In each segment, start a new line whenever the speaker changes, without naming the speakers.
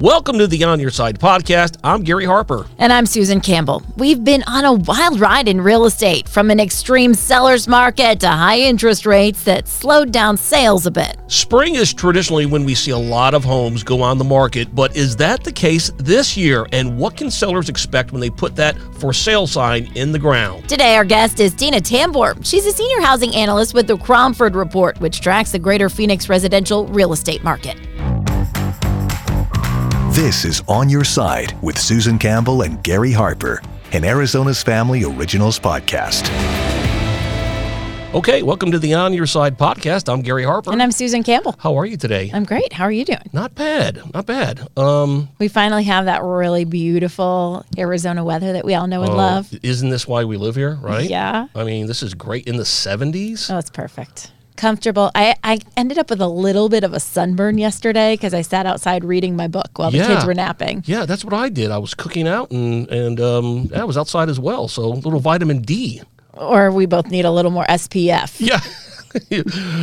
Welcome to the On Your Side podcast. I'm Gary Harper.
And I'm Susan Campbell. We've been on a wild ride in real estate from an extreme seller's market to high interest rates that slowed down sales a bit.
Spring is traditionally when we see a lot of homes go on the market, but is that the case this year? And what can sellers expect when they put that for sale sign in the ground?
Today, our guest is Tina Tamboer. She's a senior housing analyst with the Cromford Report, which tracks the greater Phoenix residential real estate market.
This is On Your Side with Susan Campbell and Gary Harper, an Arizona's Family Originals podcast.
Okay, welcome to the On Your Side podcast. I'm Gary Harper.
And I'm Susan Campbell.
How are you today?
I'm great. How are you doing?
Not bad. Not bad. Um,
we finally have that really beautiful Arizona weather that we all know and oh, love.
Isn't this why we live here, right?
Yeah.
I mean, this is great in the 70s.
Oh, it's perfect comfortable. I, I ended up with a little bit of a sunburn yesterday because I sat outside reading my book while the yeah. kids were napping.
Yeah, that's what I did. I was cooking out and and um, I was outside as well. So a little vitamin D.
Or we both need a little more SPF.
Yeah.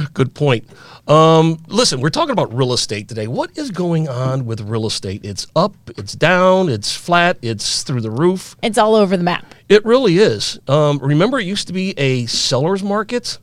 Good point. Um, listen, we're talking about real estate today. What is going on with real estate? It's up, it's down, it's flat, it's through the roof.
It's all over the map.
It really is. Um, remember, it used to be a seller's market.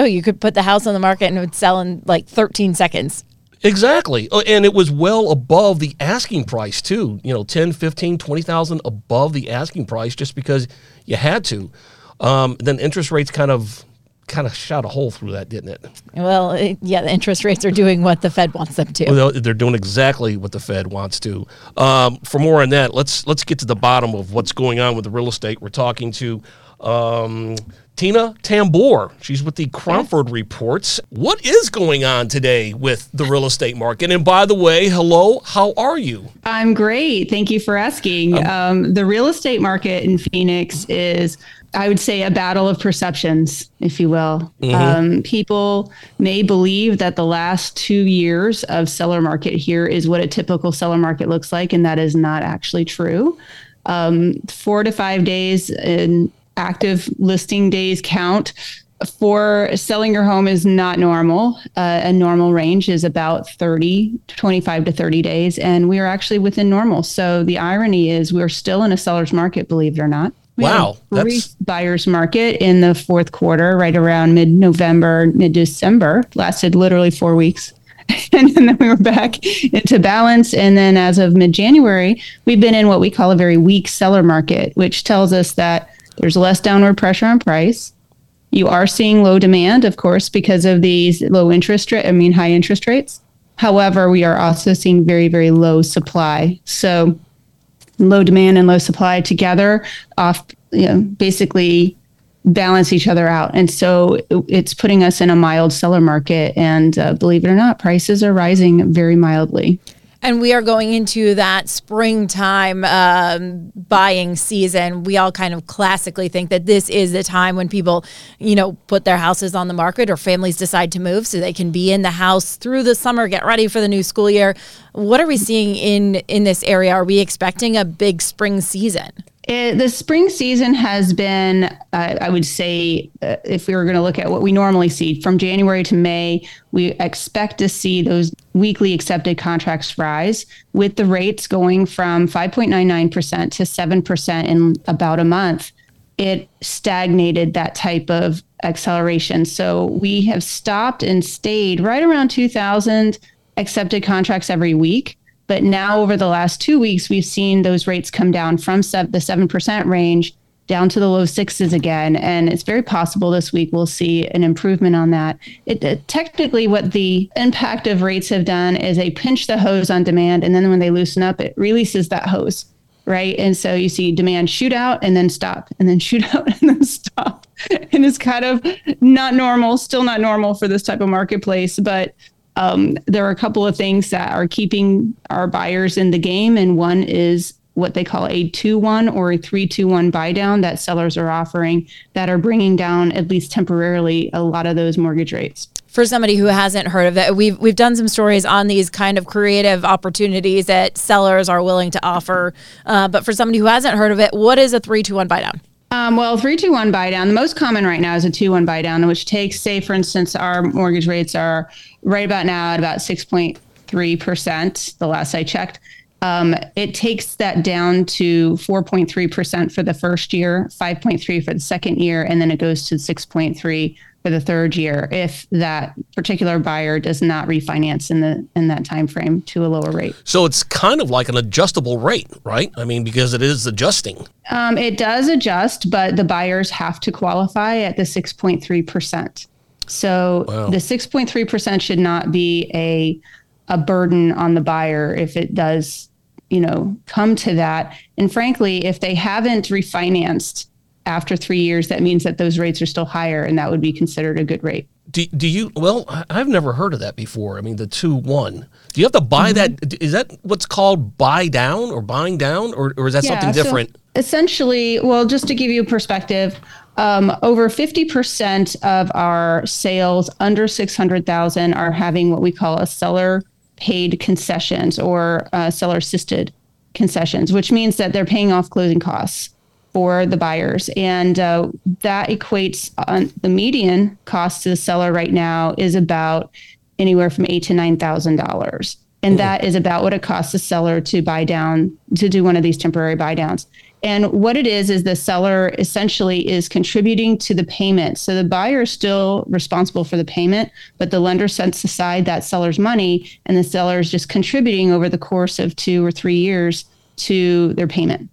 Oh, you could put the house on the market and it would sell in like 13 seconds.
Exactly. Oh, and it was well above the asking price too. You know, 10, 15, 20,000 above the asking price just because you had to. Um, then interest rates kind of kind of shot a hole through that, didn't it?
Well, yeah, the interest rates are doing what the Fed wants them to.
Well, they're doing exactly what the Fed wants to. Um, for more on that, let's let's get to the bottom of what's going on with the real estate. We're talking to um, Tina Tamboer. She's with the Cromford Reports. What is going on today with the real estate market? And by the way, hello, how are you?
I'm great. Thank you for asking. Um, um, the real estate market in Phoenix is, I would say, a battle of perceptions, if you will. Mm-hmm. Um, people may believe that the last two years of seller market here is what a typical seller market looks like, and that is not actually true. Um, four to five days in active listing days count for selling your home is not normal. Uh, a normal range is about 30 to 25 to 30 days, and we are actually within normal. So the irony is we're still in a seller's market, believe it or not. We
wow.
That's... buyer's market in the fourth quarter, right around mid November, mid December, lasted literally four weeks. and then we were back into balance. And then as of mid January, we've been in what we call a very weak seller market, which tells us that there's less downward pressure on price. You are seeing low demand, of course, because of these low interest rate, I mean, high interest rates. However, we are also seeing very, very low supply. So low demand and low supply together off, you know, basically balance each other out. And so it's putting us in a mild seller market. And uh, believe it or not, prices are rising very mildly.
And we are going into that springtime um, buying season. We all kind of classically think that this is the time when people, you know, put their houses on the market or families decide to move so they can be in the house through the summer, get ready for the new school year. What are we seeing in in this area? Are we expecting a big spring season?
It, the spring season has been, uh, I would say, uh, if we were going to look at what we normally see from January to May, we expect to see those weekly accepted contracts rise with the rates going from 5.99% to 7% in about a month. It stagnated that type of acceleration. So we have stopped and stayed right around 2,000 accepted contracts every week. But now, over the last two weeks, we've seen those rates come down from the 7% range down to the low sixes again. And it's very possible this week we'll see an improvement on that. It, it, technically, what the impact of rates have done is they pinch the hose on demand. And then when they loosen up, it releases that hose. Right. And so you see demand shoot out and then stop and then shoot out and then stop. And it's kind of not normal, still not normal for this type of marketplace. But um, there are a couple of things that are keeping our buyers in the game, and one is what they call a 2-1 or a 3-2-1 buy down that sellers are offering that are bringing down at least temporarily a lot of those mortgage rates
for somebody who hasn't heard of it, we've we've done some stories on these kind of creative opportunities that sellers are willing to offer. Uh, but for somebody who hasn't heard of it, what is a three two one buy down?
Um, well, three two one buy down. The most common right now is a two one buy down, which takes, say, for instance, our mortgage rates are right about now at about six point three percent. The last I checked. Um, it takes that down to 4.3% for the first year, 5.3 for the second year, and then it goes to 6.3 for the third year if that particular buyer does not refinance in the in that time frame to a lower rate.
So it's kind of like an adjustable rate, right? I mean, because it is adjusting.
Um, it does adjust, but the buyers have to qualify at the six point three percent. So wow. the six point three percent should not be a a burden on the buyer if it does, you know, come to that. And frankly, if they haven't refinanced after three years, that means that those rates are still higher, and that would be considered a good rate.
Do, do you? Well, I've never heard of that before. I mean, the two one. Do you have to buy mm-hmm. that? Is that what's called buy down or buying down, or, or is that yeah, something different? So
essentially, well, just to give you a perspective, um, over 50% of our sales under 600,000 are having what we call a seller paid concessions or uh, seller assisted concessions, which means that they're paying off closing costs for the buyers. And uh, that equates on the median cost to the seller right now is about anywhere from eight to nine thousand dollars. And that is about what it costs a seller to buy down to do one of these temporary buy downs. And what it is is the seller essentially is contributing to the payment. So the buyer is still responsible for the payment, but the lender sets aside that seller's money and the seller is just contributing over the course of two or three years to their payment.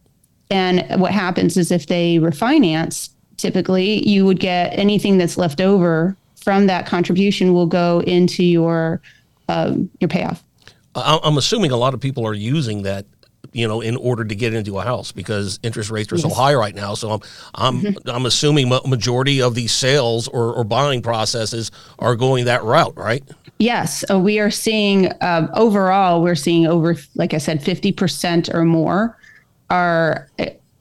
And what happens is if they refinance, typically you would get anything that's left over from that contribution will go into your um, your payoff.
I'm assuming a lot of people are using that you know, in order to get into a house because interest rates are yes. so high right now. So I'm I'm mm-hmm. I'm assuming majority of these sales or, or buying processes are going that route, right?
Yes, uh, we are seeing uh, overall we're seeing over, like I said, fifty percent or more are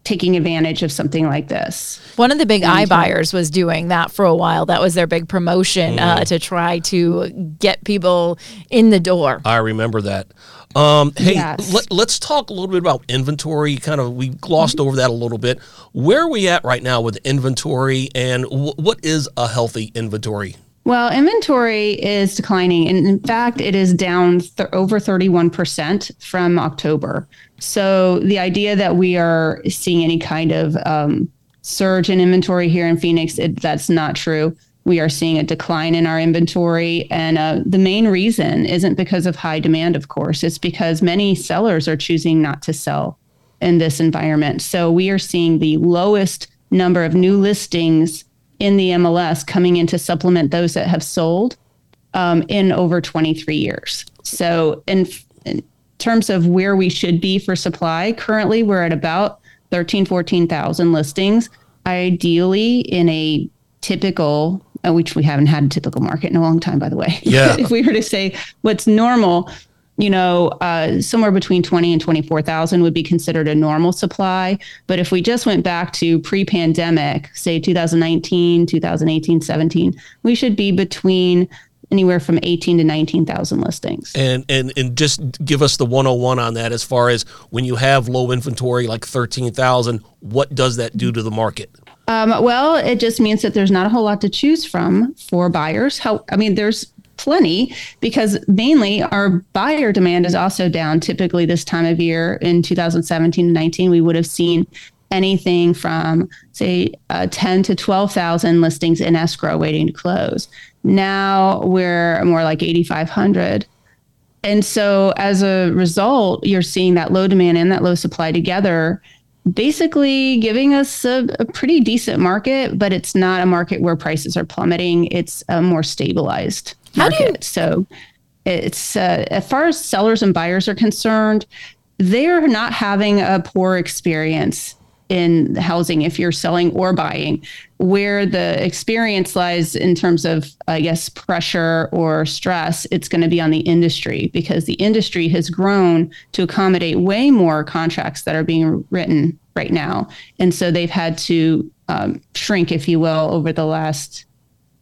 taking advantage of something like this.
One of the big iBuyers was doing that for a while. That was their big promotion uh, mm. uh, to try to get people in the door.
I remember that. Um, hey, yes. let, us talk a little bit about inventory. Kind of, we glossed mm-hmm. over that a little bit. Where are we at right now with inventory, and w- what is a healthy inventory?
Well, inventory is declining. And in fact, it is down th- over 31% from October. So the idea that we are seeing any kind of um, surge in inventory here in Phoenix, it, that's not true. We are seeing a decline in our inventory. And uh, the main reason isn't because of high demand, of course, it's because many sellers are choosing not to sell in this environment. So we are seeing the lowest number of new listings in the MLS coming in to supplement those that have sold um, in over 23 years. So, in, in, terms of where we should be for supply, currently we're at about 13, 14,000 listings. Ideally, in a typical, uh, which we haven't had a typical market in a long time, by the way.
Yeah.
if we were to say what's normal, you know, uh, somewhere between 20 and 24,000 would be considered a normal supply. But if we just went back to pre pandemic, say 2019, 2018, 17, we should be between anywhere from 18 to 19,000 listings.
And, and and just give us the 101 on that as far as when you have low inventory like 13,000, what does that do to the market?
Um, well, it just means that there's not a whole lot to choose from for buyers. How I mean, there's plenty because mainly our buyer demand is also down. Typically, this time of year in 2017 and 19, we would have seen anything from say uh, 10 to 12,000 listings in escrow waiting to close. Now we're more like 8,500. And so as a result, you're seeing that low demand and that low supply together basically giving us a, a, pretty decent market, but it's not a market where prices are plummeting. It's a more stabilized market. You- so it's uh, as far as sellers and buyers are concerned, they're not having a poor experience in housing if you're selling or buying. Where the experience lies in terms of, I guess, pressure or stress, it's going to be on the industry because the industry has grown to accommodate way more contracts that are being written right now. And so they've had to um, shrink, if you will, over the last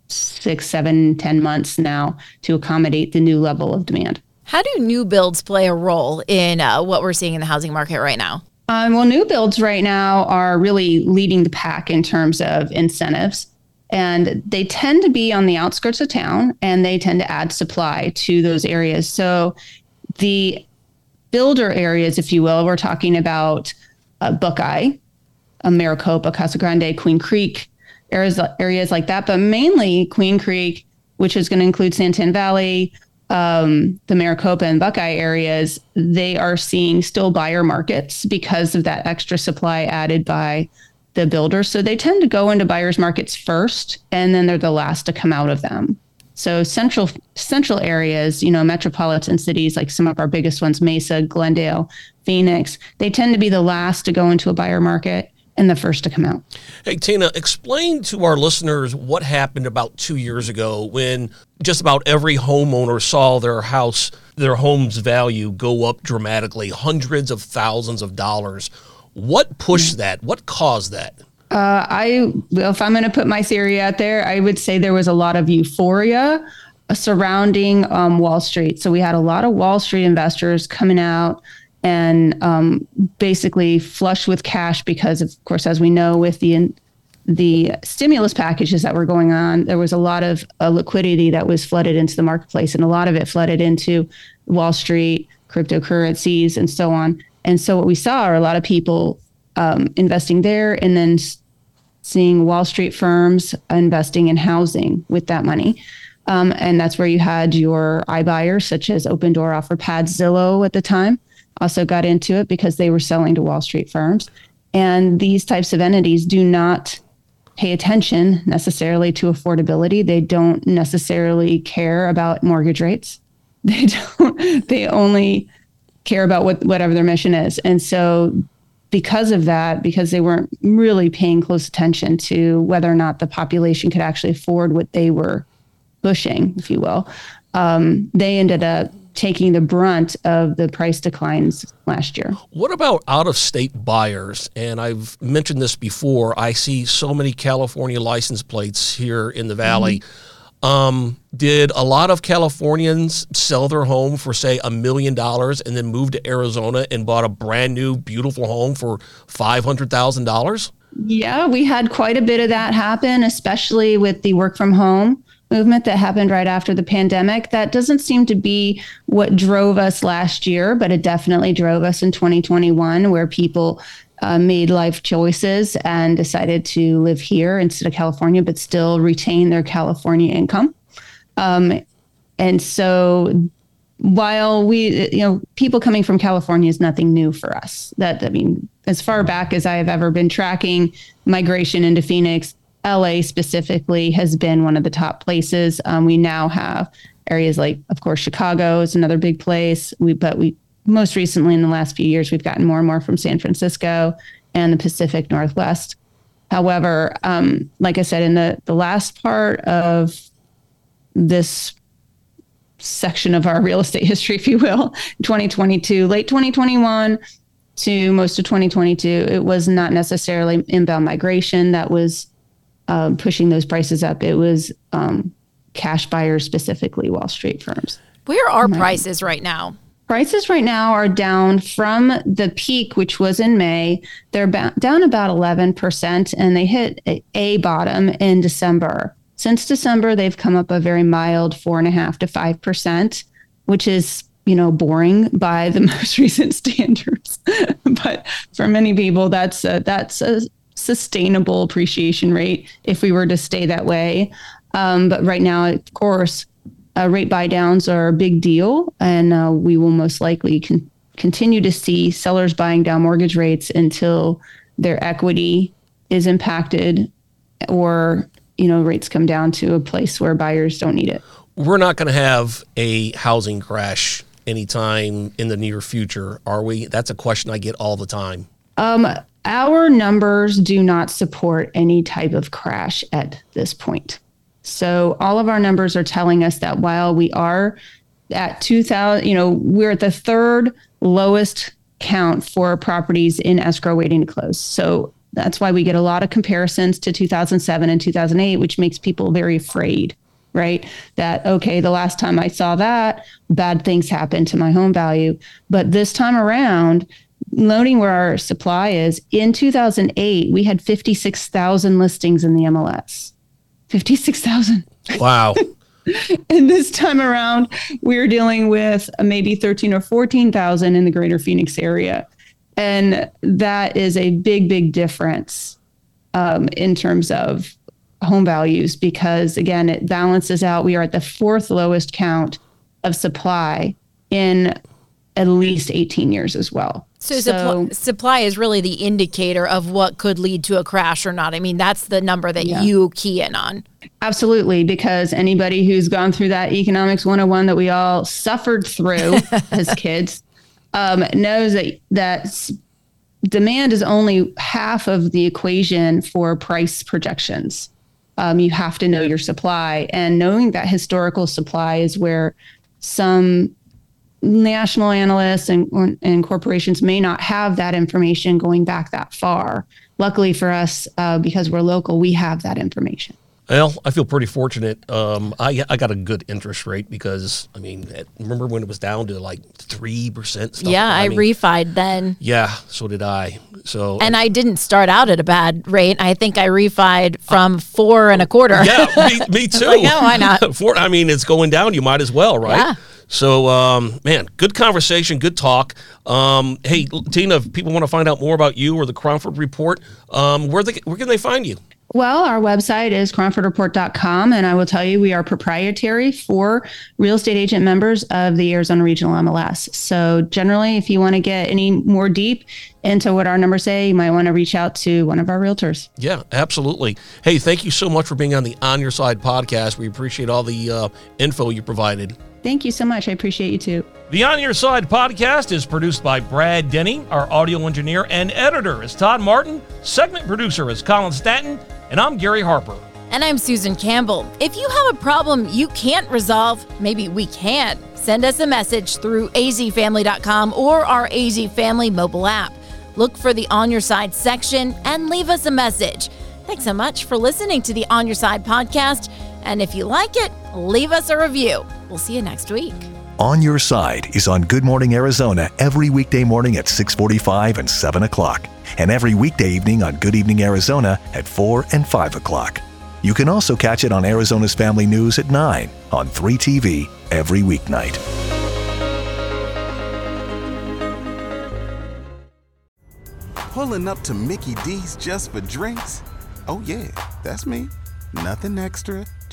six, seven, ten months now to accommodate the new level of demand.
How do new builds play a role in uh, what we're seeing in the housing market right now?
Um, well, new builds right now are really leading the pack in terms of incentives. And they tend to be on the outskirts of town and they tend to add supply to those areas. So the builder areas, if you will, we're talking about uh, Buckeye, uh, Maricopa, Casa Grande, Queen Creek, areas, areas like that, but mainly Queen Creek, which is going to include Santan Valley, um, the Maricopa and Buckeye areas, they are seeing still buyer markets because of that extra supply added by the builders. So they tend to go into buyers markets first, and then they're the last to come out of them. So central central areas, you know, metropolitan cities like some of our biggest ones, Mesa, Glendale, Phoenix, they tend to be the last to go into a buyer market and the first to come out.
Hey, Tina, explain to our listeners what happened about two years ago when just about every homeowner saw their house, their home's value go up dramatically, hundreds of thousands of dollars. What pushed that? What caused that?
Uh, I, well, if I'm going to put my theory out there, I would say there was a lot of euphoria surrounding um, Wall Street. So we had a lot of Wall Street investors coming out and um, basically flush with cash because, of course, as we know, with the the stimulus packages that were going on, there was a lot of uh, liquidity that was flooded into the marketplace, and a lot of it flooded into Wall Street, cryptocurrencies, and so on. And so what we saw are a lot of people um, investing there, and then seeing Wall Street firms investing in housing with that money. Um, and that's where you had your iBuyers, such as Open Opendoor, OfferPad, Zillow at the time, also got into it because they were selling to Wall Street firms. And these types of entities do not pay attention necessarily to affordability. They don't necessarily care about mortgage rates. They don't, they only care about what whatever their mission is. And so because of that, because they weren't really paying close attention to whether or not the population could actually afford what they were pushing, if you will, um, they ended up taking the brunt of the price declines last year.
What about out of state buyers? And I've mentioned this before. I see so many California license plates here in the Valley. Mm-hmm. Um, did a lot of Californians sell their home for, say, a million dollars and then move to Arizona and bought a brand new, beautiful home for $500,000?
Yeah, we had quite a bit of that happen, especially with the work from home movement that happened right after the pandemic. That doesn't seem to be what drove us last year, but it definitely drove us in 2021, where people uh, made life choices and decided to live here instead of California, but still retain their California income. Um, and so while we, you know, people coming from California is nothing new for us. That, I mean, as far back as I have ever been tracking migration into Phoenix, LA specifically has been one of the top places. Um, we now have areas like, of course, Chicago is another big place. We, but we most recently in the last few years, we've gotten more and more from San Francisco and the Pacific Northwest. However, um, like I said, in the the last part of this section of our real estate history, if you will, 2022, late 2021 to most of 2022, it was not necessarily inbound migration that was uh, pushing those prices up. It was um, cash buyers, specifically Wall Street firms.
Where are right. prices right now?
Prices right now are down from the peak, which was in May. They're ba- down about 11%, and they hit a, a bottom in December. Since December, they've come up a very mild four and a half to five percent, which is you know boring by the most recent standards. but for many people, that's a, that's a sustainable appreciation rate if we were to stay that way. Um, but right now, of course, uh, rate buy downs are a big deal, and uh, we will most likely con- continue to see sellers buying down mortgage rates until their equity is impacted or you know rates come down to a place where buyers don't need it.
We're not going to have a housing crash anytime in the near future, are we? That's a question I get all the time.
Um, our numbers do not support any type of crash at this point. So all of our numbers are telling us that while we are at 2000, you know, we're at the third lowest count for properties in escrow waiting to close. So that's why we get a lot of comparisons to 2007 and 2008, which makes people very afraid, right? That, okay, the last time I saw that, bad things happened to my home value. But this time around, noting where our supply is, in 2008, we had 56,000 listings in the MLS. 56,000.
Wow.
and this time around, we're dealing with maybe 13 or 14,000 in the greater Phoenix area. And that is a big, big difference um, in terms of home values because, again, it balances out. We are at the fourth lowest count of supply in at least 18 years as well.
So, so supply, supply is really the indicator of what could lead to a crash or not. I mean, that's the number that yeah. you key in on.
Absolutely, because anybody who's gone through that economics 101 that we all suffered through as kids um, knows that that demand is only half of the equation for price projections. Um, you have to know your supply, and knowing that historical supply is where some national analysts and, and corporations may not have that information going back that far. Luckily for us, uh, because we're local, we have that information.
Well, I feel pretty fortunate. Um, I I got a good interest rate because I mean, remember when it was down to like three percent?
Yeah, I,
I
mean, refied then.
Yeah, so did I. So
and I, I, didn't start out at a bad rate. I think I refied from uh, four and a quarter.
Yeah, me, me too.
like, no, why not?
Four, I mean, it's going down. You might as well, right?
Yeah.
So, um, man, good conversation, good talk. Um, hey, Tina, if people want to find out more about you or the Cromford Report, um, where, they, where can they find you?
Well, our website is cromfordreport.com, and I will tell you we are proprietary for real estate agent members of the Arizona Regional MLS. So, generally, if you want to get any more deep into what our numbers say, you might want to reach out to one of our realtors.
Yeah, absolutely. Hey, thank you so much for being on the On Your Side podcast. We appreciate all the uh, info you provided.
Thank you so much. I appreciate you too.
The On Your Side podcast is produced by Brad Denny. Our audio engineer and editor is Todd Martin. Segment producer is Colin Stanton. And I'm Gary Harper.
And I'm Susan Campbell. If you have a problem you can't resolve, maybe we can. Send us a message through azfamily.com or our AZ Family mobile app. Look for the On Your Side section and leave us a message. Thanks so much for listening to the On Your Side podcast. And if you like it, leave us a review. We'll see you next week.
On Your Side is on Good Morning Arizona every weekday morning at 645 and 7 o'clock, and every weekday evening on Good Evening Arizona at 4 and 5 o'clock. You can also catch it on Arizona's Family News at 9 on 3TV every weeknight.
Pulling up to Mickey D's just for drinks? Oh, yeah, that's me. Nothing extra,